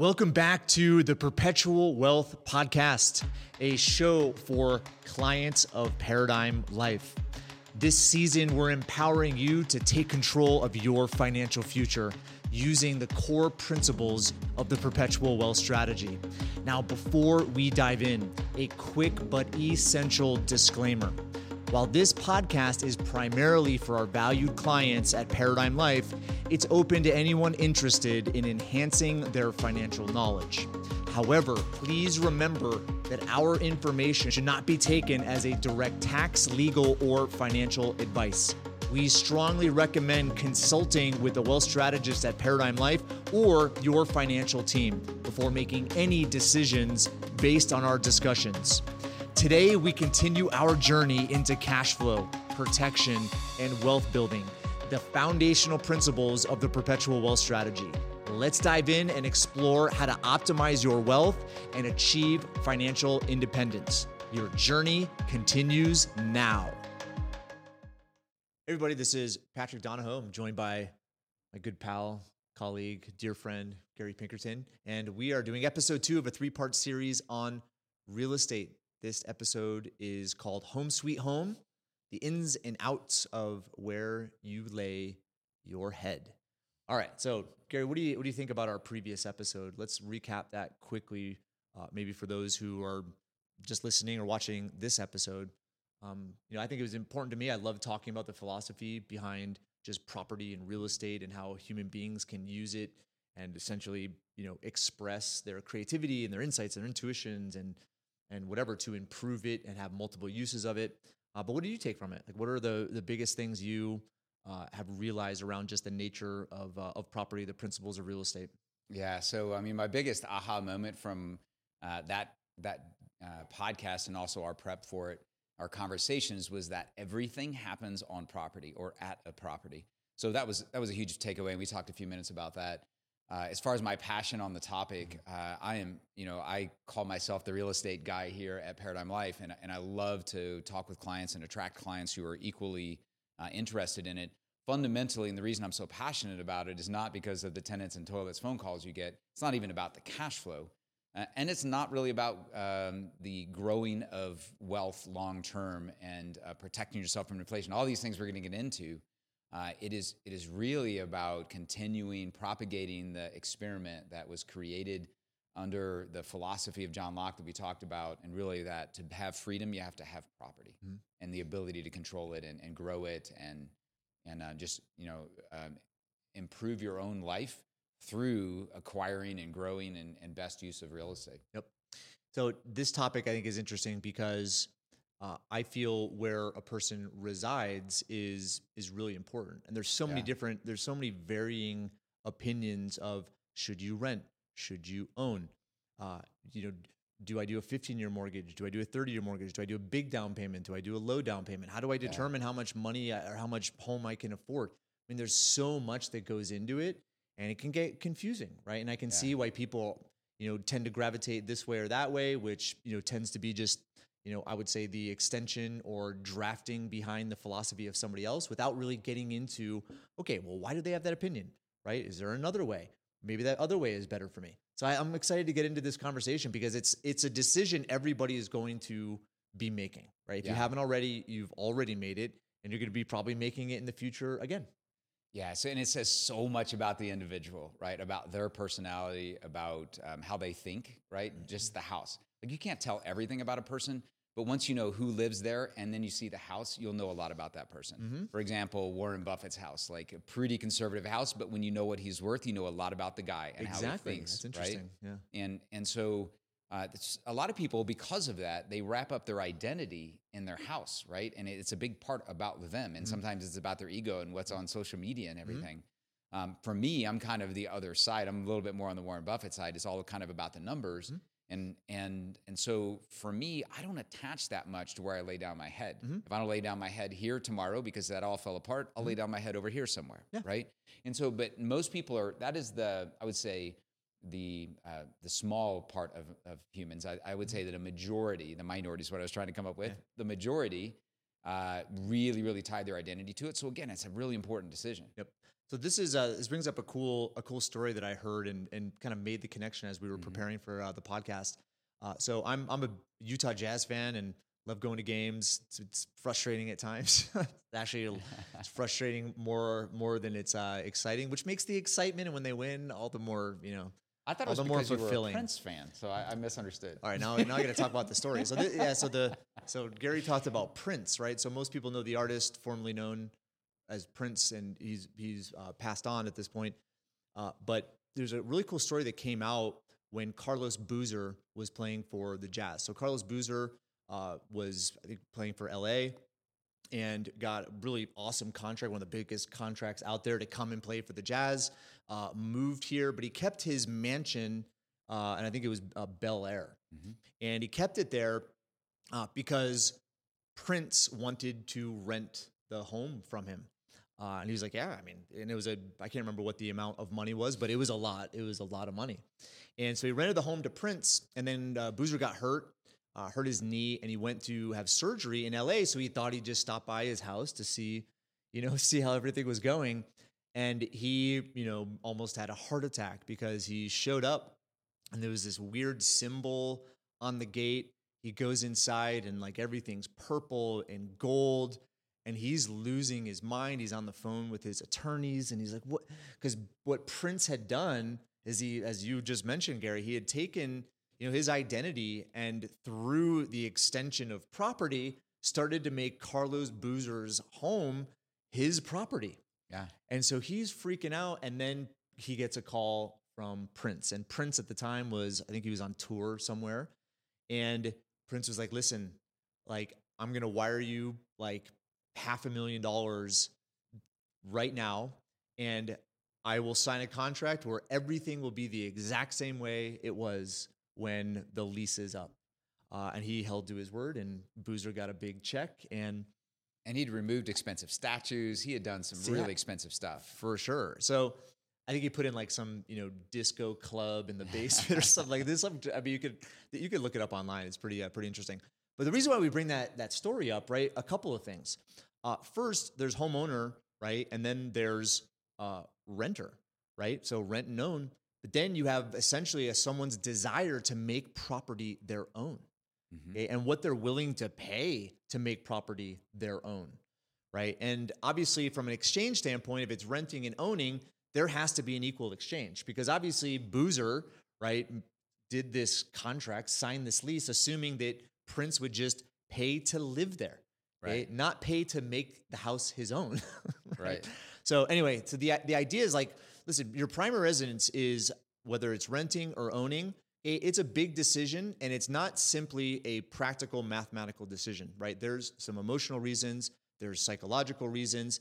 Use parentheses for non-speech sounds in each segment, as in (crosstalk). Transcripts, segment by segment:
Welcome back to the Perpetual Wealth Podcast, a show for clients of Paradigm Life. This season, we're empowering you to take control of your financial future using the core principles of the Perpetual Wealth Strategy. Now, before we dive in, a quick but essential disclaimer. While this podcast is primarily for our valued clients at Paradigm Life, it's open to anyone interested in enhancing their financial knowledge. However, please remember that our information should not be taken as a direct tax, legal, or financial advice. We strongly recommend consulting with a wealth strategist at Paradigm Life or your financial team before making any decisions based on our discussions. Today, we continue our journey into cash flow, protection, and wealth building, the foundational principles of the perpetual wealth strategy. Let's dive in and explore how to optimize your wealth and achieve financial independence. Your journey continues now. Everybody, this is Patrick Donohoe. I'm joined by my good pal, colleague, dear friend, Gary Pinkerton, and we are doing episode two of a three part series on real estate this episode is called Home Sweet Home The Ins and Outs of Where You Lay Your Head. All right. So, Gary, what do you, what do you think about our previous episode? Let's recap that quickly, uh, maybe for those who are just listening or watching this episode. Um, you know, I think it was important to me. I love talking about the philosophy behind just property and real estate and how human beings can use it and essentially, you know, express their creativity and their insights and their intuitions and and whatever to improve it and have multiple uses of it. Uh, but what do you take from it? Like, what are the the biggest things you uh, have realized around just the nature of uh, of property, the principles of real estate? Yeah. So, I mean, my biggest aha moment from uh, that that uh, podcast and also our prep for it, our conversations was that everything happens on property or at a property. So that was that was a huge takeaway, and we talked a few minutes about that. Uh, as far as my passion on the topic, uh, I am, you know, I call myself the real estate guy here at Paradigm Life, and, and I love to talk with clients and attract clients who are equally uh, interested in it. Fundamentally, and the reason I'm so passionate about it is not because of the tenants and toilets phone calls you get. It's not even about the cash flow, uh, and it's not really about um, the growing of wealth long term and uh, protecting yourself from inflation. All these things we're going to get into. Uh, it is it is really about continuing propagating the experiment that was created under the philosophy of John Locke that we talked about, and really that to have freedom, you have to have property mm-hmm. and the ability to control it and, and grow it and and uh, just you know um, improve your own life through acquiring and growing and, and best use of real estate. Yep. So this topic I think is interesting because uh, I feel where a person resides is is really important. And there's so many different, there's so many varying opinions of should you rent, should you own, uh, you know, do I do a 15 year mortgage? Do I do a 30 year mortgage? Do I do a big down payment? Do I do a low down payment? How do I determine yeah. how much money or how much home I can afford? I mean, there's so much that goes into it, and it can get confusing, right? And I can yeah. see why people, you know, tend to gravitate this way or that way, which you know tends to be just you know, I would say the extension or drafting behind the philosophy of somebody else without really getting into, okay, well, why do they have that opinion? Right? Is there another way? Maybe that other way is better for me. So I, am excited to get into this conversation because it's it's a decision everybody is going to be making, right? If yeah. you haven't already, you've already made it, and you're going to be probably making it in the future again. Yeah, so and it says so much about the individual, right? About their personality, about um, how they think, right? Just the house. Like you can't tell everything about a person, but once you know who lives there and then you see the house, you'll know a lot about that person. Mm-hmm. For example, Warren Buffett's house, like a pretty conservative house, but when you know what he's worth, you know a lot about the guy and exactly. how he thinks. That's interesting. Right? Yeah. And and so uh, a lot of people, because of that, they wrap up their identity in their house, right? And it's a big part about them. And mm-hmm. sometimes it's about their ego and what's on social media and mm-hmm. everything. Mm-hmm. Um, for me, I'm kind of the other side. I'm a little bit more on the Warren Buffett side. It's all kind of about the numbers. Mm-hmm and and and so for me i don't attach that much to where i lay down my head mm-hmm. if i don't lay down my head here tomorrow because that all fell apart i'll mm-hmm. lay down my head over here somewhere yeah. right and so but most people are that is the i would say the uh, the small part of, of humans I, I would mm-hmm. say that a majority the minority is what i was trying to come up with yeah. the majority uh, really really tied their identity to it so again it's a really important decision yep So this is uh, this brings up a cool a cool story that I heard and and kind of made the connection as we were Mhm. preparing for uh, the podcast. Uh, so I'm I'm a Utah Jazz fan and love going to games. It's, it's frustrating at times. (laughs) Actually, it's (laughs) frustrating more more than it's uh, exciting, which makes the excitement and when they win all the more you know. I thought it was the more because you were a fulfilling. Prince fan, so I, I misunderstood. All right, now now I got to talk about the story. So th- yeah, so the so Gary talked about Prince, right? So most people know the artist formerly known as Prince, and he's he's uh, passed on at this point. Uh, but there's a really cool story that came out when Carlos Boozer was playing for the Jazz. So Carlos Boozer uh, was I think playing for LA and got a really awesome contract, one of the biggest contracts out there to come and play for the Jazz. Uh, moved here, but he kept his mansion, uh, and I think it was uh, Bel Air, Mhm. and he kept it there uh, because Prince wanted to rent the home from him. Uh, and he was like, "Yeah, I mean," and it was a I can't remember what the amount of money was, but it was a lot. It was a lot of money, and so he rented the home to Prince. And then uh, Boozer got hurt, uh, hurt his knee, and he went to have surgery in L.A. So he thought he'd just stop by his house to see, you know, (laughs) see how everything was going. And he, you know, almost had a heart attack because he showed up, and there was this weird symbol on the gate. He goes inside, and like everything's purple and gold and he's losing his mind. He's on the phone with his attorneys, and he's like, "What?" Because what Prince had done is he, as you just mentioned, Gary, he had taken you know his identity and through the extension of property, started to make Carlos Boozer's home his property. Yeah. And so he's freaking out, and then he gets a call from Prince, and Prince at the time was, I think he was on tour somewhere, and Prince was like, "Listen, like I'm gonna wire you like half a million dollars right now, and I will sign a contract where everything will be the exact same way it was when the lease is up." Uh, and he held to his word, and Boozer got a big check, and And he'd removed expensive statues. He had done some See, really expensive stuff. for sure. So I think he put in like some you know disco club in the (laughs) basement or something like this. I mean, you could you could look it up online. It's pretty uh, pretty interesting. But the reason why we bring that that story up, right? A couple of things. Uh, first, there's homeowner, right, and then there's uh, renter, right? So rent and own. But then you have essentially a, someone's desire to make property their own Mhm. okay, and what they're willing to pay to make property their own, right? And obviously, from an exchange standpoint, if it's renting and owning, there has to be an equal exchange because obviously, Boozer, right, did this contract, signed this lease, assuming that Prince would just pay to live there, right? Right. Not pay to make the house his own, (laughs) Right. so anyway, so the the idea is like, listen, your primary residence is whether it's renting or owning. It's a big decision, and it's not simply a practical mathematical decision, right? There's some emotional reasons, there's psychological reasons.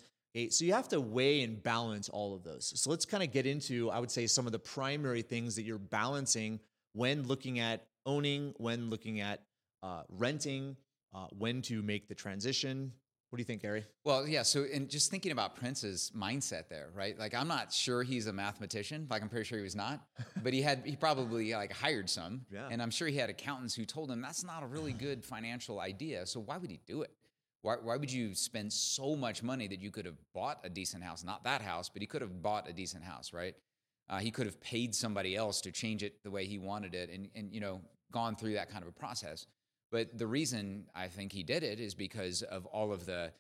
So you have to weigh and balance all of those. So let's kind of get into, I would say, some of the primary things that you're balancing when looking at owning, when looking at uh, renting, uh, when to make the transition. What do you think, Gary? Well, yeah. So, and just thinking about Prince's mindset there, right? Like, I'm not sure he's a mathematician. Like, I'm pretty sure he was not. (laughs) But he had, he probably like hired some. Yeah. And I'm sure he had accountants who told him that's not a really good financial idea. So why would he do it? Why, why would you spend so much money that you could have bought a decent house? Not that house, but he could have bought a decent house, right? Uh, he could have paid somebody else to change it the way he wanted it, and and you know gone through that kind of a process. But the reason I think he did it is because of all of the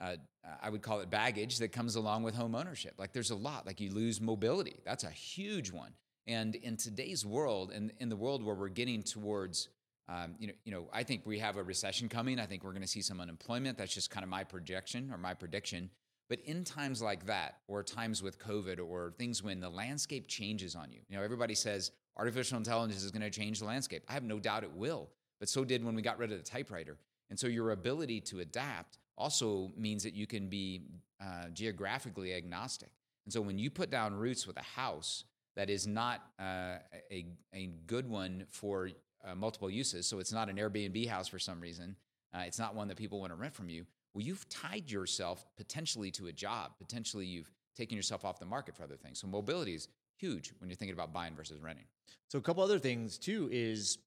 uh, I would call it baggage that comes along with home ownership. Like there's a lot, like you lose mobility. That's a huge one. And in today's world, and in the world where we're getting towards, um, you know, you know, I think we have a recession coming. I think we're going to see some unemployment. That's just kind of my projection or my prediction. But in times like that, or times with COVID, or things when the landscape changes on you, you know, everybody says artificial intelligence is going to change the landscape. I have no doubt it will. But so did when we got rid of the typewriter. And so your ability to adapt also means that you can be uh, geographically agnostic. And so when you put down roots with a house that is not uh, a, a good one for uh, multiple uses, so it's not an Airbnb house for some reason, uh, it's not one that people want to rent from you, well, you've tied yourself potentially to a job. Potentially, you've taken yourself off the market for other things. So mobility is huge when you're thinking about buying versus renting. So a couple other things too is,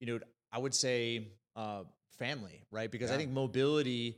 you know, I would say uh, family, right? Because I think mobility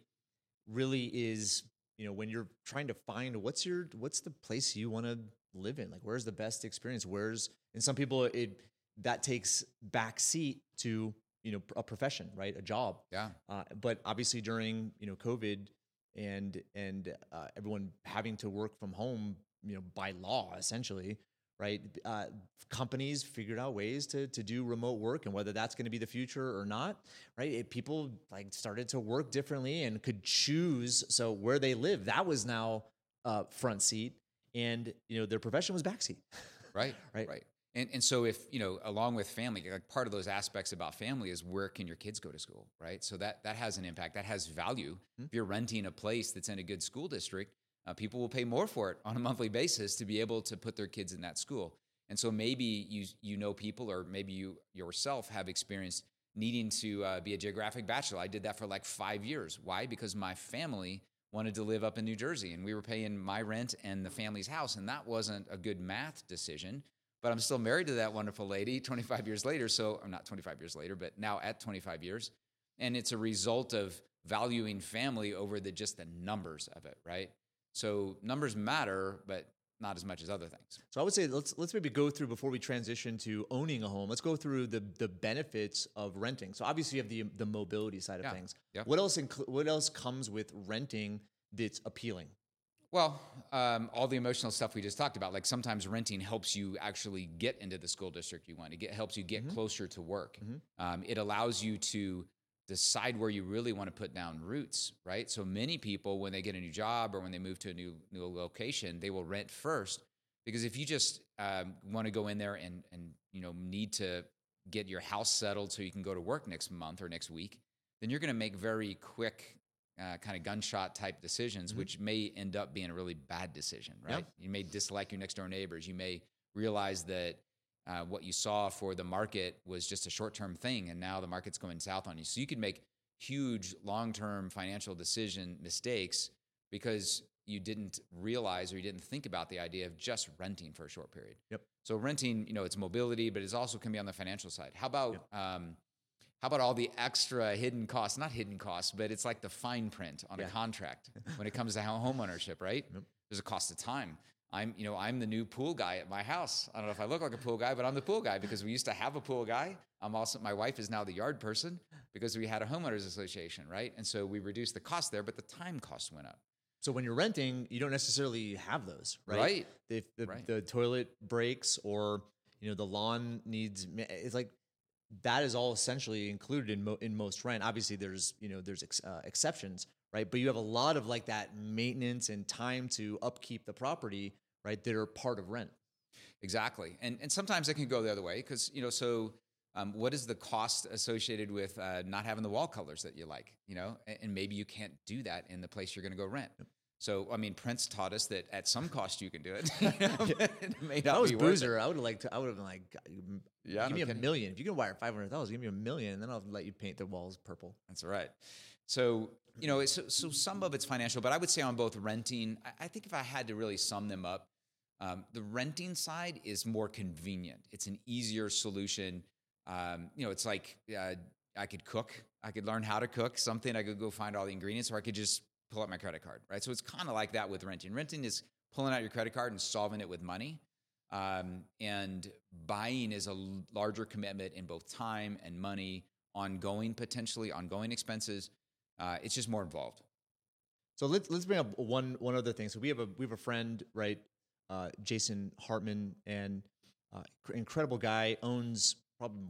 really is, you know when you're trying to find what's your what's the place you want to live in? Like where's the best experience? Where's and some people it that takes back seat to you know a profession right? A job. Yeah. uh, but obviously during you know covid and and uh, everyone having to work from home you know by law essentially right uh, companies figured out ways to to do remote work and whether that's going to be the future or not right it, people like started to work differently and could choose so where they live that was now uh, front seat and you know their profession was back seat. (laughs) Right. Right. Right. And and so if you know, along with family, like part of those aspects about family is where can your kids go to school, right? So that that has an impact. That has value. Hmm. If you're renting a place that's in a good school district, uh, people will pay more for it on a monthly basis to be able to put their kids in that school. And so maybe you you know people, or maybe you yourself have experienced needing to uh, be a geographic bachelor. I did that for like five years. Why? Because my family wanted to live up in New Jersey, and we were paying my rent and the family's house, and that wasn't a good math decision. But I'm still married to that wonderful lady (laughs) 25 years later. So I'm not 25 years later, but now at 25 years, and it's a result of valuing family over the just the numbers of it, right? So numbers matter, but not as much as other things. So I would say let's let's maybe go through before we transition to owning a home. Let's go through the the benefits of renting. So obviously you have the the mobility side of Yeah. things. Yeah. What else inclu- what else comes with renting that's appealing? Well, um, all the emotional stuff we just talked about, like sometimes renting helps you actually get into the school district you want. It get, helps you get closer to work. Um, it allows you to decide where you really want to put down roots, right? So many people, when they get a new job or when they move to a new new location, they will rent first because if you just um, want to go in there and and you know need to get your house settled so you can go to work next month or next week, then you're going to make very quick uh, kind of gunshot type decisions, which may end up being a really bad decision, right? You may dislike your next door neighbors. You may realize that uh, what you saw for the market was just a short term thing, and now the market's going south on you. So you could make huge long term financial decision mistakes because you didn't realize or you didn't think about the idea of just renting for a short period. Yep. So renting, you know, it's mobility, but it's also can be on the financial side. How about um, how about all the extra hidden costs? Not hidden costs, but it's like the fine print on Yeah. a contract (laughs) when it comes to ho- home ownership, right? There's a cost of time. I'm, you know, I'm the new pool guy at my house. I don't know if I look like a pool guy, but I'm the pool guy because we used to have a pool guy. I'm also my wife is now the yard person because we had a homeowners association, right? And so we reduced the cost there, but the time cost went up. So when you're renting, you don't necessarily have those, right? Right. If the, Right. the toilet breaks or you know the lawn needs, it's like that is all essentially included in mo- in most rent. Obviously, there's you know there's ex- uh, exceptions, right? But you have a lot of like that maintenance and time to upkeep the property, right? That are part of rent. Exactly, and and sometimes it can go the other way because you know. So, um, what is the cost associated with uh, not having the wall colors that you like? You know, and, and maybe you can't do that in the place you're going to go rent. So, I mean, Prince taught us that at some cost you can do it. (laughs) you know, it I was be worth it. Boozer, I would have liked to. I would have been like, Yeah, give no me a million. If you can wire five hundred thousand, give me a million, and then I'll let you paint the walls purple. That's right. So, you know, so, so some of it's financial, but I would say on both renting, I, I think if I had to really sum them up, um, the renting side is more convenient. It's an easier solution. Um, you know, it's like uh, I could cook, I could learn how to cook something, I could go find all the ingredients, or I could just pull out my credit card, right? So it's kind of like that with renting. Renting is pulling out your credit card and solving it with money. Um, and buying is a larger commitment in both time and money, ongoing potentially, ongoing expenses. Uh, it's just more involved. So let's let's bring up one one other thing. So we have a we have a friend, right? Uh, Jason Hartman, and uh, incredible guy, owns probably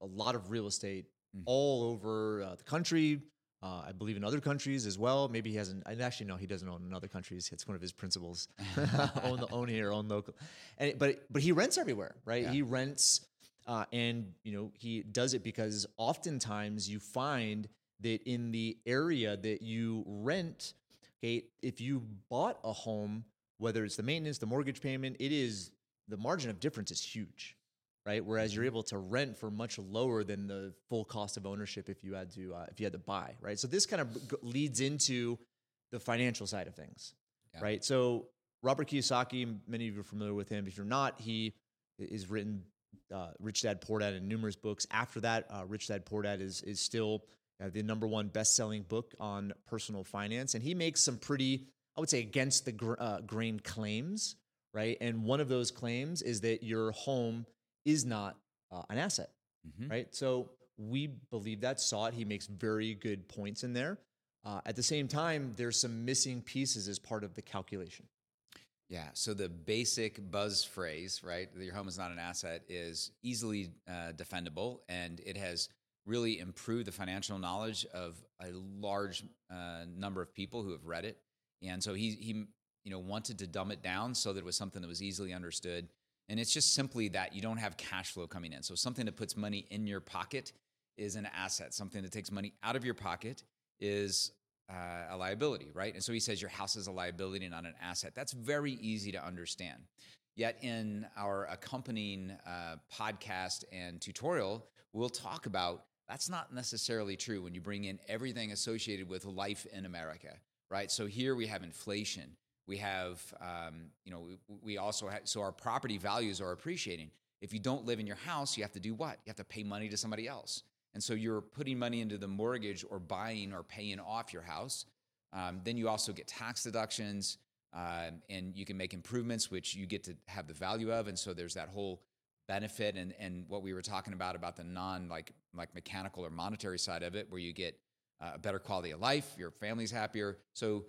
a lot of real estate Mhm. all over uh, the country. Uh, I believe in other countries as well. Maybe he hasn't. And actually, no, he doesn't own in other countries. It's one of his principles: (laughs) (laughs) own the own here, own local. And but but he rents everywhere, right? Yeah. He rents, uh, and you know he does it because oftentimes you find that in the area that you rent, okay, if you bought a home, whether it's the maintenance, the mortgage payment, it is the margin of difference is huge, right? Whereas you're able to rent for much lower than the full cost of ownership if you had to uh, if you had to buy, right? So this kind of g- leads into the financial side of things, Yeah. right? So Robert Kiyosaki, many of you are familiar with him. If you're not, he is written uh, Rich Dad Poor Dad in numerous books. After that, uh, Rich Dad Poor Dad is is still uh, the number one best selling book on personal finance, and he makes some pretty I would say, against the gr- uh, grain claims, right? And one of those claims is that your home is not uh, an asset, Mhm. right? So we believe that, saw it. He makes very good points in there. Uh, at the same time, there's some missing pieces as part of the calculation. Yeah. So the basic buzz phrase, right, that your home is not an asset, is easily uh, defendable, and it has really improved the financial knowledge of a large uh, number of people who have read it. And so he he you know wanted to dumb it down so that it was something that was easily understood. And it's just simply that you don't have cash flow coming in. So something that puts money in your pocket is an asset. Something that takes money out of your pocket is uh, a liability, right? And so he says your house is a liability, and not an asset. That's very easy to understand. Yet in our accompanying uh, podcast and tutorial, we'll talk about that's not necessarily true when you bring in everything associated with life in America, right? So here we have inflation. We have, um, you know, we, we also have, so our property values are appreciating. If you don't live in your house, you have to do what? You have to pay money to somebody else. And so you're putting money into the mortgage or buying or paying off your house. Um, then you also get tax deductions um, and you can make improvements, which you get to have the value of. And so there's that whole benefit and, and what we were talking about about the non like like mechanical or monetary side of it, where you get uh, a better quality of life, your family's happier. So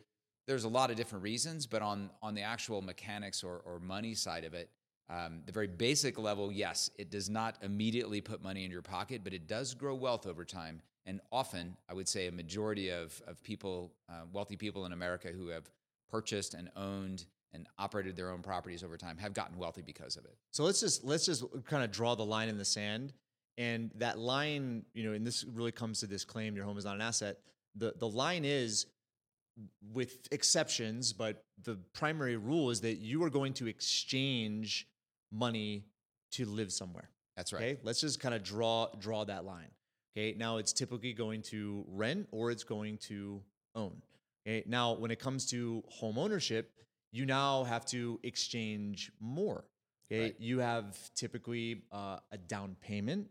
there's a lot of different reasons, but on on the actual mechanics or, or money side of it, um, the very basic level, yes, it does not immediately put money in your pocket, but it does grow wealth over time. And often, I would say a majority of, of people, uh, wealthy people in America who have purchased and owned and operated their own properties over time have gotten wealthy because of it. So let's just let's just kind of draw the line in the sand, and that line, you know, and this really comes to this claim: your home is not an asset. the The line is, with exceptions, but the primary rule is that you are going to exchange money to live somewhere. That's right. Okay, let's just kind of draw draw that line. Okay, now it's typically going to rent or it's going to own. Okay, now when it comes to home ownership, you now have to exchange more. Okay, Right. you have typically uh, a down payment.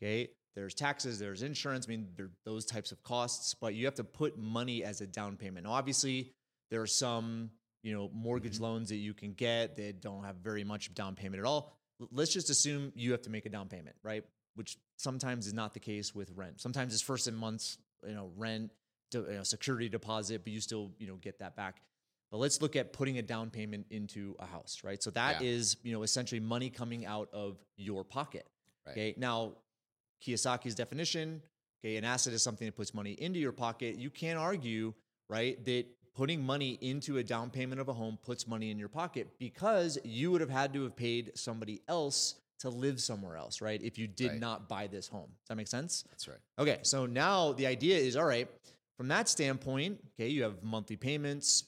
Okay, there's taxes, there's insurance. I mean, there those types of costs, but you have to put money as a down payment. Now, obviously, there are some you know mortgage Mhm. loans that you can get that don't have very much down payment at all. Let's just assume you have to make a down payment, right? Which sometimes is not the case with rent. Sometimes it's first in months, you know, rent, to, you know, security deposit, but you still you know get that back. But let's look at putting a down payment into a house, right? So that Yeah. is you know essentially money coming out of your pocket. Right. Okay. Now, Kiyosaki's definition, okay, an asset is something that puts money into your pocket. You can't argue, right, that putting money into a down payment of a home puts money in your pocket because you would have had to have paid somebody else to live somewhere else, right? If you did Right. not buy this home. Does that make sense? That's right. Okay, so now the idea is all right, from that standpoint, okay, you have monthly payments,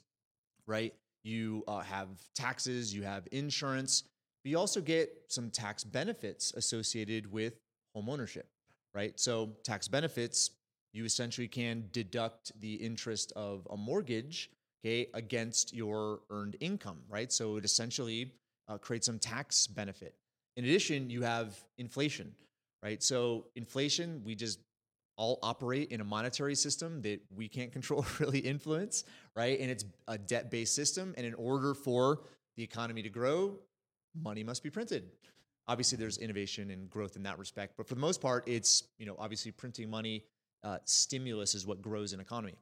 right? You uh, have taxes, you have insurance, but you also get some tax benefits associated with home ownership, right? So, tax benefits, you essentially can deduct the interest of a mortgage, okay, against your earned income, right? So, it essentially uh, creates some tax benefit. In addition, you have inflation, right? So, inflation, we just all operate in a monetary system that we can't (laughs) control, really influence, right? And it's a debt based system. And in order for the economy to grow, money must be printed. Obviously, there's innovation and growth in that respect, but for the most part, it's you know obviously printing money, uh, stimulus is what grows an economy.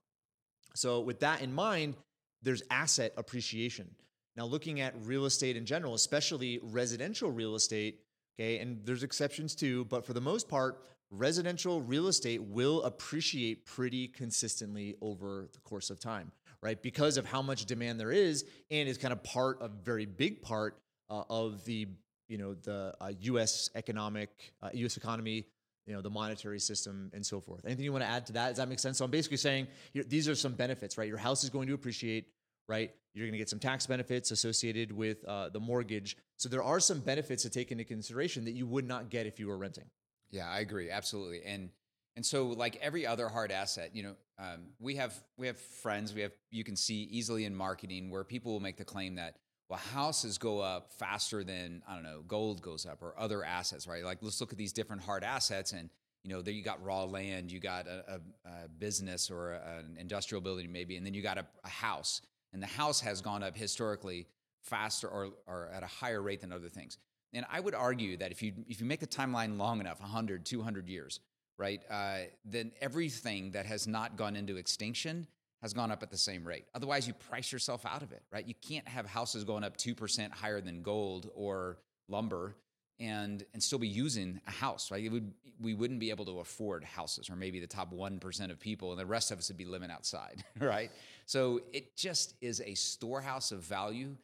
So with that in mind, there's asset appreciation. Now, looking at real estate in general, especially residential real estate, okay, and there's exceptions too, but for the most part, residential real estate will appreciate pretty consistently over the course of time, right? Because of how much demand there is, and is kind of part, a very big part uh, of the you know the uh, U.S. economic, uh, U.S. economy, you know the monetary system, and so forth. Anything you want to add to that? Does that make sense? So I'm basically saying these are some benefits, right? Your house is going to appreciate, right? You're going to get some tax benefits associated with uh, the mortgage. So there are some benefits to take into consideration that you would not get if you were renting. Yeah, I agree absolutely. And and so like every other hard asset, you know, um, we have we have friends we have you can see easily in marketing where people will make the claim that well houses go up faster than I don't know gold goes up or other assets, right? Like let's look at these different hard assets and you know there you got raw land, you got a, a, a business or a, an industrial building maybe, and then you got a, house. and the house has gone up historically faster or, or at a higher rate than other things. And I would argue that if you if you make the timeline long enough, 100, 200 years, right, uh, then everything that has not gone into extinction has gone up at the same rate. Otherwise, you price yourself out of it, right? You can't have houses going up 2% higher than gold or lumber and and still be using a house, right? It would we wouldn't be able to afford houses, or maybe the top one percent of people, and the rest of us would be living outside, (laughs) right? So it just is a storehouse of value,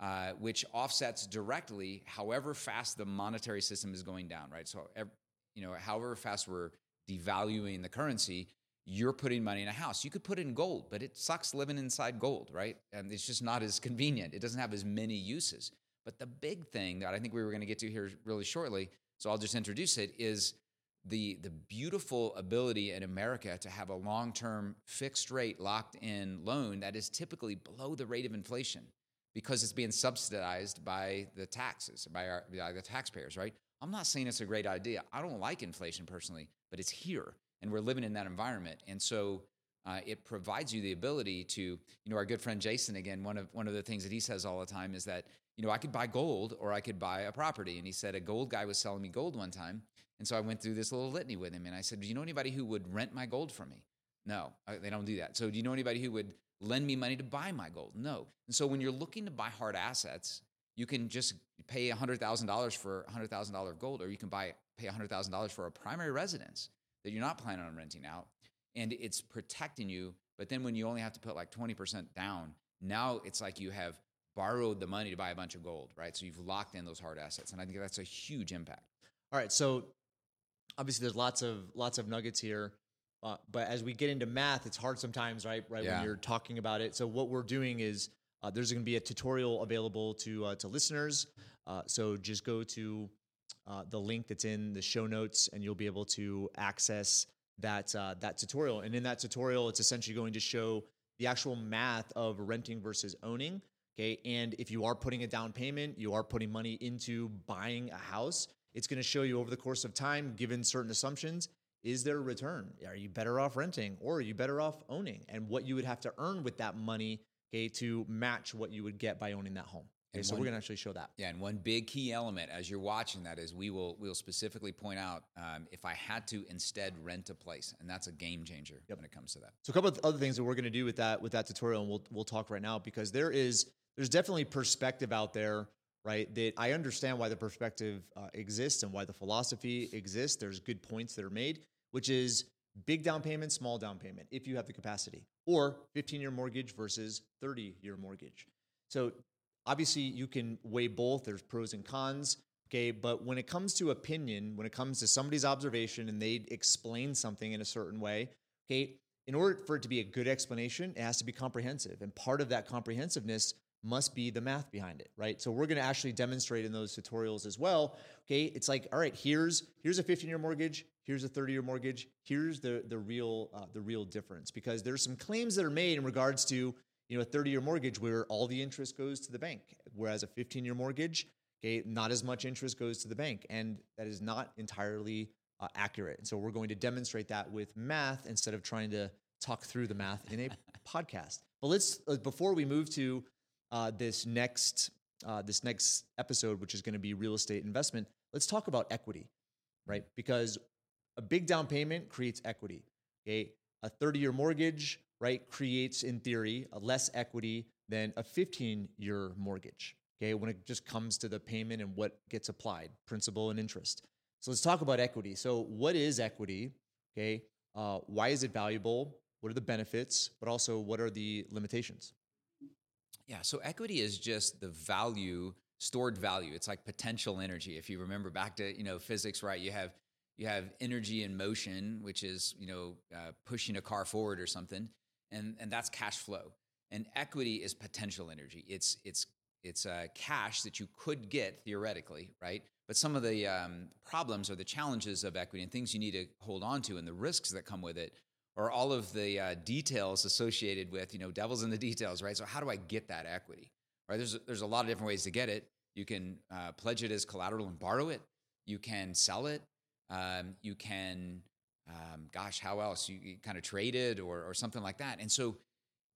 uh, which offsets directly however fast the monetary system is going down, right? So you know, however fast we're devaluing the currency, you're putting money in a house. You could put in gold, but it sucks living inside gold, right? And it's just not as convenient. It doesn't have as many uses. But the big thing that I think we were going to get to here really shortly, so I'll just introduce it, is the the beautiful ability in America to have a long-term fixed rate locked in loan that is typically below the rate of inflation because it's being subsidized by the taxes by, our, by the taxpayers, right? I'm not saying it's a great idea. I don't like inflation personally, but it's here and we're living in that environment. And so uh, it provides you the ability to, you know, our good friend Jason again. One of one of the things that he says all the time is that you know, I could buy gold or I could buy a property. And he said a gold guy was selling me gold one time. And so I went through this little litany with him and I said, Do you know anybody who would rent my gold from me? No, they don't do that. So do you know anybody who would lend me money to buy my gold? No. And so when you're looking to buy hard assets, you can just pay $100,000 for $100,000 of gold, or you can buy pay $100,000 for a primary residence that you're not planning on renting out. And it's protecting you. But then when you only have to put like 20% down, now it's like you have borrowed the money to buy a bunch of gold, right? So you've locked in those hard assets, and I think that's a huge impact. All right, so obviously there's lots of lots of nuggets here, uh, but as we get into math, it's hard sometimes, right? Right yeah. when you're talking about it. So what we're doing is uh, there's going to be a tutorial available to uh, to listeners. Uh, so just go to uh, the link that's in the show notes, and you'll be able to access that uh, that tutorial. And in that tutorial, it's essentially going to show the actual math of renting versus owning. Okay. And if you are putting a down payment, you are putting money into buying a house, it's going to show you over the course of time, given certain assumptions, is there a return? Are you better off renting or are you better off owning? And what you would have to earn with that money, okay, to match what you would get by owning that home. Okay, so one, we're going to actually show that. Yeah, and one big key element as you're watching that is we will we'll specifically point out um, if I had to instead rent a place, and that's a game changer yep. when it comes to that. So a couple of other things that we're going to do with that with that tutorial, and we'll we'll talk right now because there is there's definitely perspective out there, right? That I understand why the perspective uh, exists and why the philosophy exists. There's good points that are made, which is big down payment, small down payment, if you have the capacity, or 15 year mortgage versus 30 year mortgage. So obviously, you can weigh both. There's pros and cons. Okay, but when it comes to opinion, when it comes to somebody's observation and they explain something in a certain way, okay, in order for it to be a good explanation, it has to be comprehensive. And part of that comprehensiveness must be the math behind it, right? So we're going to actually demonstrate in those tutorials as well. Okay, it's like, all right, here's here's a 15-year mortgage, here's a 30-year mortgage, here's the the real uh, the real difference because there's some claims that are made in regards to you know a 30-year mortgage where all the interest goes to the bank, whereas a 15-year mortgage, okay, not as much interest goes to the bank, and that is not entirely uh, accurate. And so we're going to demonstrate that with math instead of trying to talk through the math in a (laughs) podcast. But let's uh, before we move to uh, this next uh, this next episode, which is going to be real estate investment, let's talk about equity, right? Because a big down payment creates equity. Okay, a 30 year mortgage, right, creates in theory less equity than a 15 year mortgage. Okay, when it just comes to the payment and what gets applied, principal and interest. So let's talk about equity. So what is equity? Okay, uh, why is it valuable? What are the benefits? But also, what are the limitations? Yeah, so equity is just the value, stored value. It's like potential energy. If you remember back to you know physics, right? You have you have energy in motion, which is you know uh, pushing a car forward or something, and and that's cash flow. And equity is potential energy. It's it's it's uh, cash that you could get theoretically, right? But some of the um, problems or the challenges of equity and things you need to hold on to and the risks that come with it or all of the uh, details associated with you know devils in the (laughs) details right so how do i get that equity right there's there's a lot of different ways to get it you can uh, pledge it as collateral and borrow it you can sell it um, you can um, gosh how else you, you kind of traded or, or something like that and so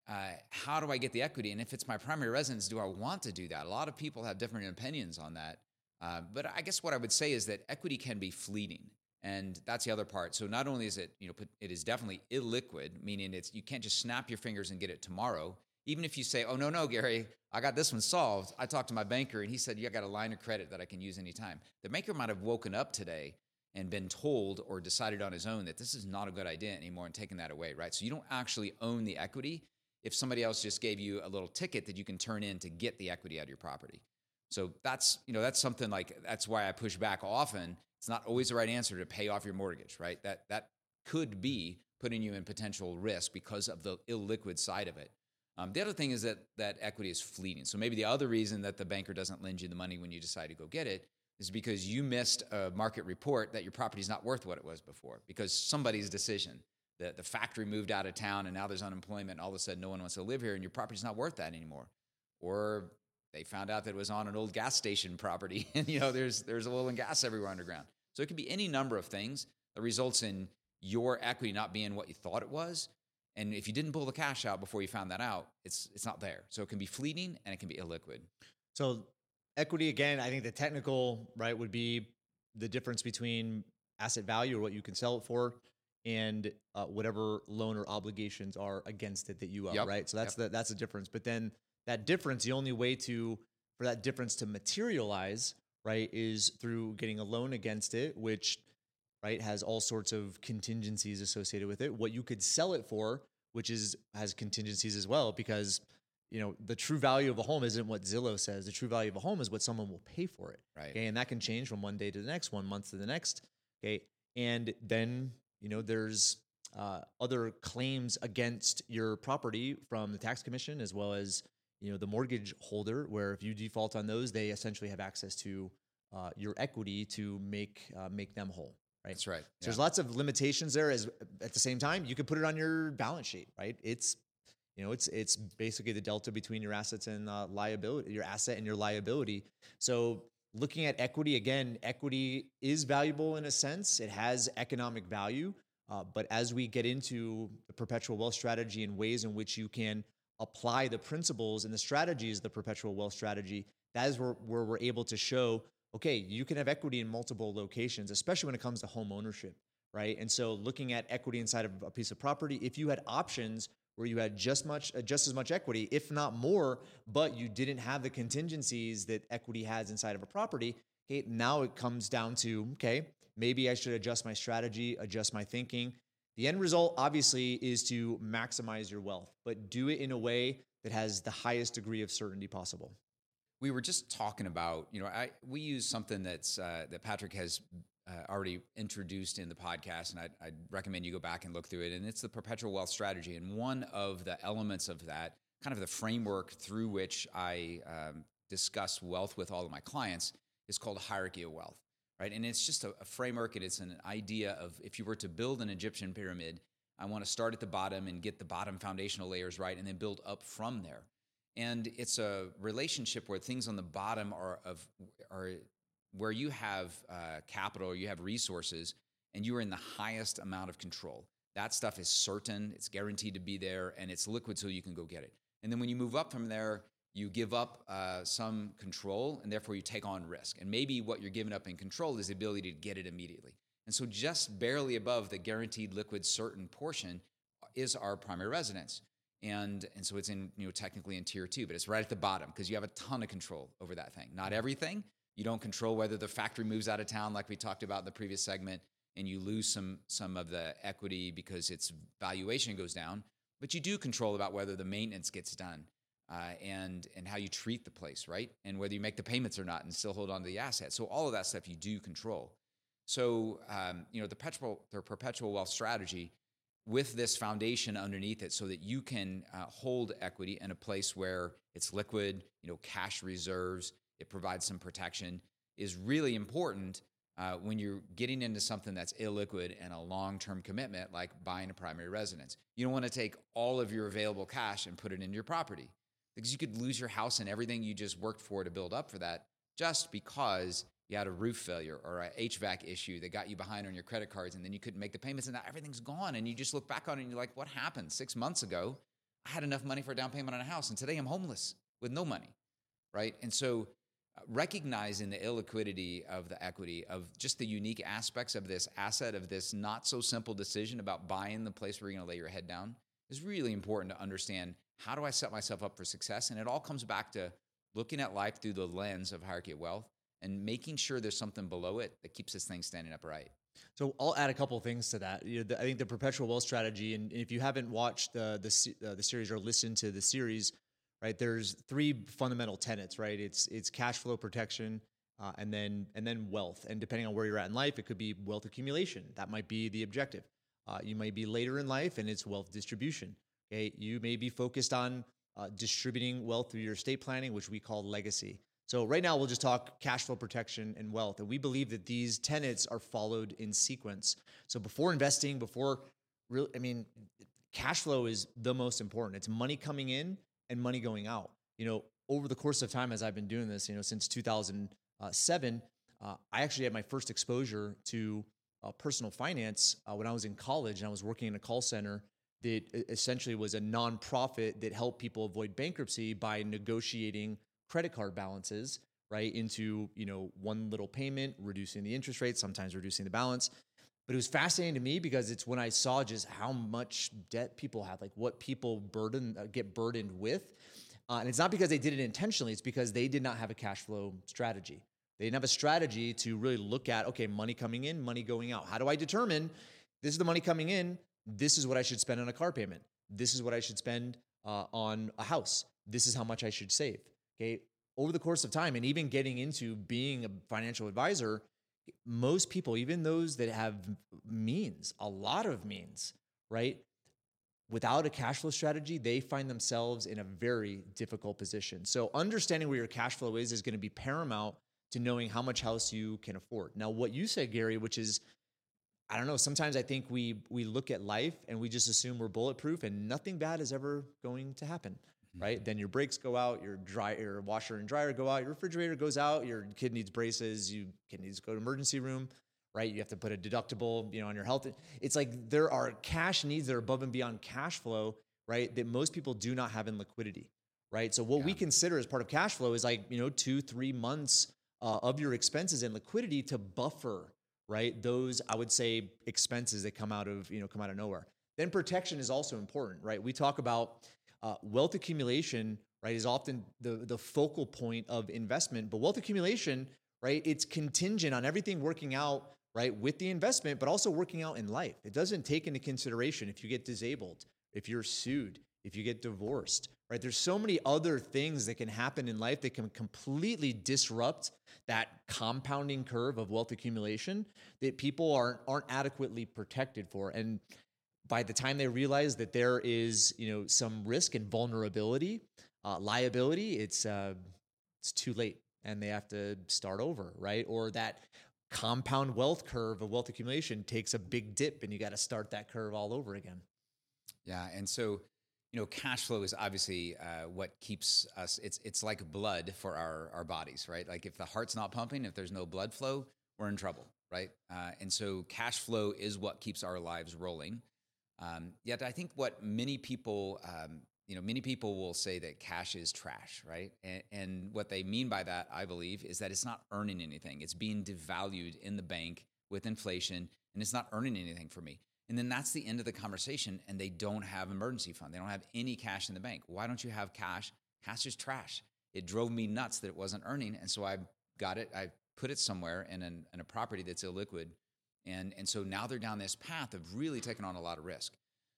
uh, how do I get the equity? And if it's my primary residence, do I want to do that? A lot of people have different opinions on that. Uh, but I guess what I would say is that equity can be fleeting. And that's the other part. So not only is it, you know, it is definitely illiquid, meaning it's you can't just snap your fingers and get it tomorrow. Even if you say, "Oh no, no, Gary, I got this one solved." I talked to my banker and he said, "You got a line of credit that I can use anytime." The banker might have woken up today and been told or decided on his own that this is not a good idea anymore and taken that away, right? So you don't actually own the equity if somebody else just gave you a little ticket that you can turn in to get the equity out of your property. So that's, you know, that's something like that's why I push back often. It's not always the right answer to pay off your mortgage, right? That that could be putting you in potential risk because of the illiquid side of it. Um, the other thing is that that equity is fleeting. So maybe the other reason that the banker doesn't lend you the money when you decide to go get it is because you missed a market report that your property is not worth what it was before because somebody's decision. The, the factory moved out of town and now there's unemployment and all of a sudden no one wants to live here and your property's not worth that anymore. Or they found out that it was on an old gas station property (laughs) and you know there's there's oil and gas everywhere underground. So it could be any number of things that results in your equity not being what you thought it was. And if you didn't pull the cash out before you found that out it's it's not there. So it can be fleeting and it can be illiquid. So equity again i think the technical right would be the difference between asset value or what you can sell it for and uh, whatever loan or obligations are against it that you owe, yep. right? So that's yep. the that's the difference. But then that difference, the only way to for that difference to materialize, right, is through getting a loan against it, which right has all sorts of contingencies associated with it. What you could sell it for, which is has contingencies as well, because you know the true value of a home isn't what Zillow says. The true value of a home is what someone will pay for it. Right. Okay, and that can change from one day to the next, one month to the next. Okay, and then you know, there's uh, other claims against your property from the tax commission as well as you know the mortgage holder where if you default on those they essentially have access to uh, your equity to make uh, make them whole right that's right so yeah. there's lots of limitations there as at the same time you can put it on your balance sheet right it's you know it's it's basically the delta between your assets and uh, liability your asset and your liability. So looking at equity again equity is valuable in a sense. It has economic value uh, but as we get into the perpetual wealth strategy and ways in which you can apply the principles and the strategies of the perpetual wealth strategy that is where, where we're able to show okay you can have equity in multiple locations especially when it comes to home ownership right? And so looking at equity inside of a piece of property if you had options where you had just much uh, just as much equity if not more but you didn't have the contingencies that equity has inside of a property. Okay now it comes down to okay maybe i should adjust my strategy adjust my thinking. The end result obviously is to maximize your wealth but do it in a way that has the highest degree of certainty possible. We were just talking about you know I, we use something that's uh, that patrick has uh, already introduced in the podcast, and I'd, I'd, recommend you go back and look through it. And it's the perpetual wealth strategy. And one of the elements of that, kind of the framework through which I um, discuss wealth with all of my clients, is called a hierarchy of wealth, right? And it's just a, a framework, and it's an idea of if you were to build an Egyptian pyramid, I want to start at the bottom and get the bottom foundational layers right, and then build up from there. And it's a relationship where things on the bottom are of are where you have uh, capital, you have resources, and you are in the highest amount of control. That stuff is certain, it's guaranteed to be there, and it's liquid so you can go get it. And then when you move up from there, you give up uh, some control, and therefore you take on risk. And maybe what you're giving up in control is the ability to get it immediately. And so, just barely above the guaranteed liquid certain portion is our primary residence. And, and so it's in, you know, technically in tier two, but it's right at the bottom because you have a ton of control over that thing. Not everything, you don't control whether the factory moves out of town, like we talked about in the previous segment, and you lose some some of the equity because its valuation goes down. But you do control about whether the maintenance gets done uh, and and how you treat the place, right? And whether you make the payments or not, and still hold on to the asset. So all of that stuff you do control. So um, you know the perpetual the perpetual wealth strategy with this foundation underneath it, so that you can uh, hold equity in a place where it's liquid, you know, cash reserves it provides some protection, is really important uh, when you're getting into something that's illiquid and a long term commitment, like buying a primary residence. You don't want to take all of your available cash and put it into your property because you could lose your house and everything you just worked for to build up for that just because you had a roof failure or a HVAC issue that got you behind on your credit cards and then you couldn't make the payments and now everything's gone and you just look back on it and you're like, what happened six months ago? I had enough money for a down payment on a house, and today I'm homeless with no money, right? And so recognizing the illiquidity of the equity, of just the unique aspects of this asset, of this not so simple decision about buying the place where you're going to lay your head down, is really important to understand how do I set myself up for success? And it all comes back to looking at life through the lens of hierarchy of wealth and making sure there's something below it that keeps this thing standing upright. So I'll add a couple things to that. You know, the, I think the perpetual wealth strategy, and if you haven't watched the the, uh, the series or listened to the series, right? There's three fundamental tenets, right? It's it's cash flow protection, uh, and then and then wealth. And depending on where you're at in life, it could be wealth accumulation. That might be the objective. Uh, you might be later in life, and it's wealth distribution. Okay, you may be focused on uh, distributing wealth through your estate planning, which we call legacy. So right now we'll just talk cash flow protection and wealth, and we believe that these tenets are followed in sequence. So before investing, before real, I mean, cash flow is the most important. It's money coming in and money going out. You know, over the course of time, as I've been doing this, you know, since 2007, uh, I actually had my first exposure to uh, personal finance uh, when I was in college and I was working in a call center that essentially was a nonprofit that helped people avoid bankruptcy by negotiating credit card balances right into you know one little payment reducing the interest rate sometimes reducing the balance but it was fascinating to me because it's when i saw just how much debt people have like what people burden uh, get burdened with. Uh, and it's not because they did it intentionally it's because they did not have a cash flow strategy. They didn't have a strategy to really look at okay money coming in money going out. How do i determine this is the money coming in this is what i should spend on a car payment. This is what i should spend uh, on a house. This is how much i should save Okay. Over the course of time, and even getting into being a financial advisor, most people, even those that have means, a lot of means, right? Without a cash flow strategy, they find themselves in a very difficult position. So, understanding where your cash flow is is going to be paramount to knowing how much house you can afford. Now, what you said, Gary, which is I don't know. Sometimes I think we we look at life and we just assume we're bulletproof and nothing bad is ever going to happen right? Mm-hmm. Then your brakes go out, your dry, your washer and dryer go out, your refrigerator goes out, your kid needs braces, you kid needs to go to emergency room, right? You have to put a deductible, you know, on your health. It's like there are cash needs that are above and beyond cash flow, right? That most people do not have in liquidity, right? So what yeah. we consider as part of cash flow is like you know two, three months uh, of your expenses in liquidity to buffer, right? Those I would say expenses that come out of you know come out of nowhere. Then protection is also important, right? We talk about uh, wealth accumulation, right, is often the, the focal point of investment. But wealth accumulation, right, it's contingent on everything working out, right, with the investment, but also working out in life. It doesn't take into consideration if you get disabled, if you're sued, if you get divorced, right? There's so many other things that can happen in life that can completely disrupt that compounding curve of wealth accumulation that people aren't aren't adequately protected for. And by the time they realize that there is you know some risk and vulnerability uh, liability it's uh, it's too late and they have to start over right? Or that compound wealth curve of wealth accumulation takes a big dip and you got to start that curve all over again. Yeah and so you know cash flow is obviously uh, what keeps us it's it's like blood for our our bodies right? Like if the heart's not pumping if there's no blood flow we're in trouble right? Uh, and so cash flow is what keeps our lives rolling um, yet I think what many people, um, you know, many people will say that cash is trash, right? And, and, what they mean by that, I believe, is that it's not earning anything. It's being devalued in the bank with inflation, and it's not earning anything for me. And then that's the end of the conversation, and they don't have emergency fund. They don't have any cash in the bank. Why don't you have cash? Cash is trash. It drove me nuts that it wasn't earning, and so I got it. I put it somewhere in, an, in a property that's illiquid and, and so now they're down this path of really taking on a lot of risk.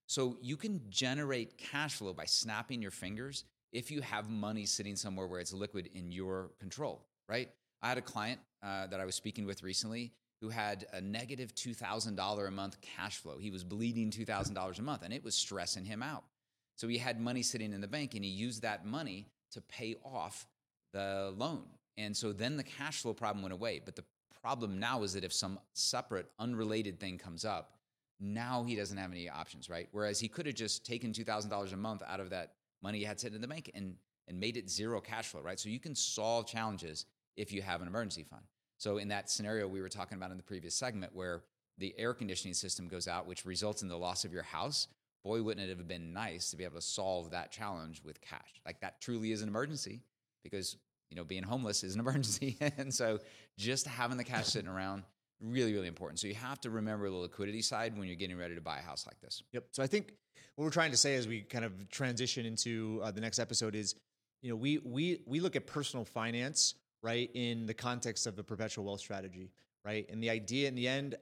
So you can generate cash flow by snapping your fingers if you have money sitting somewhere where it's liquid in your control, right? I had a client uh, that I was speaking with recently who had a negative $2,000 a month cash flow. He was bleeding $2,000 a month and it was stressing him out. So he had money sitting in the bank and he used that money to pay off the loan. And so then the cash flow problem went away. But the problem now is that if some separate, unrelated thing comes up, now he doesn't have any options, right? Whereas he could have just taken $2,000 a month out of that money he had sitting in the bank and, and made it zero cash flow, right? So you can solve challenges if you have an emergency fund. So in that scenario we were talking about in the previous segment where the air conditioning system goes out, which results in the loss of your house, boy, wouldn't it have been nice to be able to solve that challenge with cash? Like that truly is an emergency because you know being homeless is an (laughs) emergency, and so just having the cash sitting around really really important. So you have to remember the liquidity side when you're getting ready to buy a house like this. Yep. So I think what we're trying to say as we kind of transition into uh, the next episode is, you know, we we we look at personal finance right in the context of the perpetual wealth strategy right and the idea in the end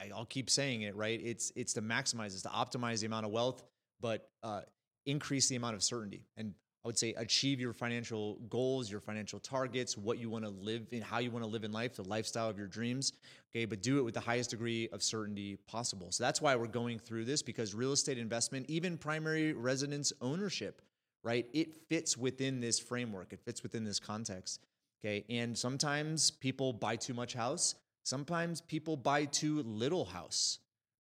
i will keep saying it right it's it's to maximize it's to optimize the amount of wealth but uh, increase the amount of certainty and i would say achieve your financial goals your financial targets what you want to live in how you want to live in life the lifestyle of your dreams okay but do it with the highest degree of certainty possible so that's why we're going through this because real estate investment even primary residence ownership right it fits within this framework it fits within this context Okay. And sometimes people buy too much house. Sometimes people buy too little house.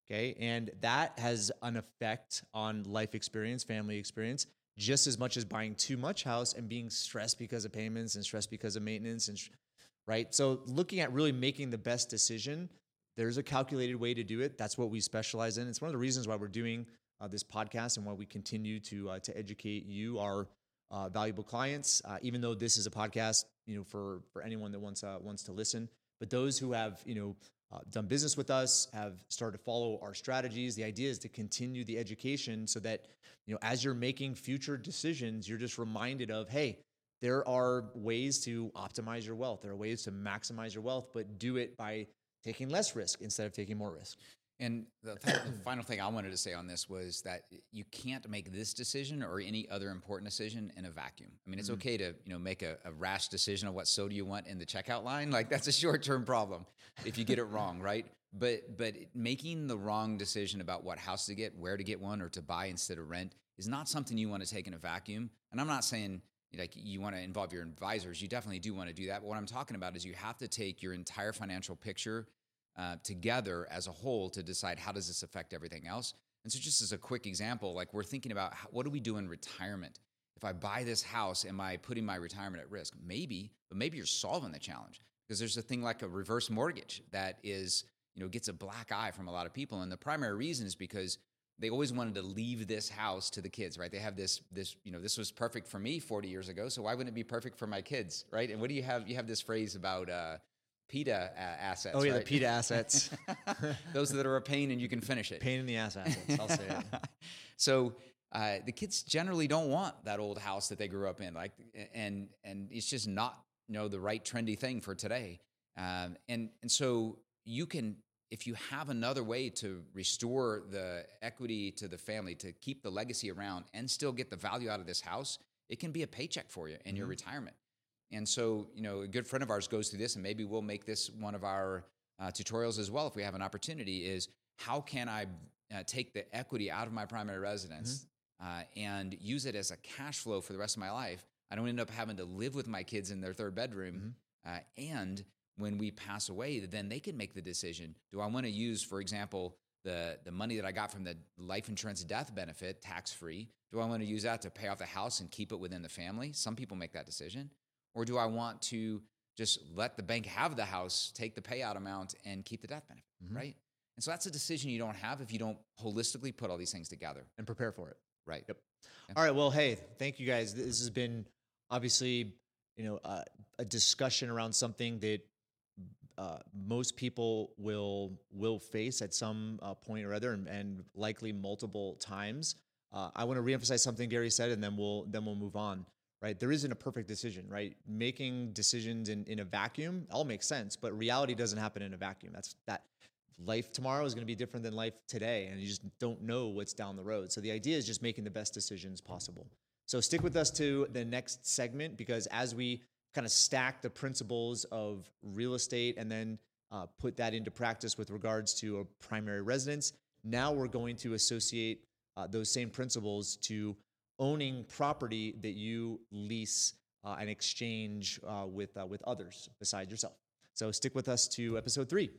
Okay. And that has an effect on life experience, family experience, just as much as buying too much house and being stressed because of payments and stressed because of maintenance and right. So looking at really making the best decision, there's a calculated way to do it. That's what we specialize in. It's one of the reasons why we're doing uh, this podcast and why we continue to uh, to educate you, our uh, valuable clients. Uh, even though this is a podcast, you know, for for anyone that wants uh, wants to listen, but those who have you know uh, done business with us have started to follow our strategies. The idea is to continue the education so that you know as you're making future decisions, you're just reminded of hey. There are ways to optimize your wealth. There are ways to maximize your wealth, but do it by taking less risk instead of taking more risk. And the, (coughs) th- the, final thing I wanted to say on this was that you can't make this decision or any other important decision in a vacuum. I mean, it's mm-hmm. okay to you know make a, a, rash decision of what soda you want in the checkout line. Like that's a short term problem if you get it wrong, (laughs) right? But but making the wrong decision about what house to get, where to get one, or to buy instead of rent is not something you want to take in a vacuum. And I'm not saying like you want to involve your advisors. You definitely do want to do that. But what I'm talking about is you have to take your entire financial picture uh, together as a whole to decide how does this affect everything else. And so, just as a quick example, like we're thinking about how, what do we do in retirement? If I buy this house, am I putting my retirement at risk? Maybe, but maybe you're solving the challenge because there's a thing like a reverse mortgage that is, you know, gets a black eye from a lot of people. And the primary reason is because they always wanted to leave this house to the kids, right? They have this, this, you know, this was perfect for me 40 years ago, so why wouldn't it be perfect for my kids, right? And what do you have? You have this phrase about, uh, PITA uh, assets. Oh yeah, right? the PITA (laughs) assets. (laughs) Those that are a pain and you can finish it. Pain in the ass assets. I'll say it. (laughs) so uh, the kids generally don't want that old house that they grew up in, like, and and it's just not you know the right trendy thing for today. Um, and and so you can if you have another way to restore the equity to the family to keep the legacy around and still get the value out of this house, it can be a paycheck for you in mm-hmm. your retirement. And so, you know, a good friend of ours goes through this, and maybe we'll make this one of our uh, tutorials as well if we have an opportunity. Is how can I uh, take the equity out of my primary residence mm-hmm. uh, and use it as a cash flow for the rest of my life? I don't end up having to live with my kids in their third bedroom, mm-hmm. Uh, and when we pass away, then they can make the decision: Do I want to use, for example, the the money that I got from the life insurance death benefit tax free? Do I want to use that to pay off the house and keep it within the family? Some people make that decision. Or do I want to just let the bank have the house, take the payout amount, and keep the death benefit, mm-hmm. right? And so that's a decision you don't have if you don't holistically put all these things together and prepare for it. Right. Yep. Yeah. All right. Well, hey, thank you guys. This has been obviously, you know, uh, a discussion around something that uh, most people will will face at some uh, point or other, and, and likely multiple times. Uh, I want to reemphasize something Gary said, and then we'll then we'll move on right? There isn't a perfect decision, right? Making decisions in, in a vacuum all makes sense, but reality doesn't happen in a vacuum. That's that life tomorrow is going to be different than life today, and you just don't know what's down the road. So the idea is just making the best decisions possible. So stick with us to the next segment because as we kind of stack the principles of real estate and then uh, put that into practice with regards to a primary residence, now we're going to associate uh, those same principles to owning property that you lease uh, and exchange uh, with, uh, with others besides yourself. So stick with us to episode three.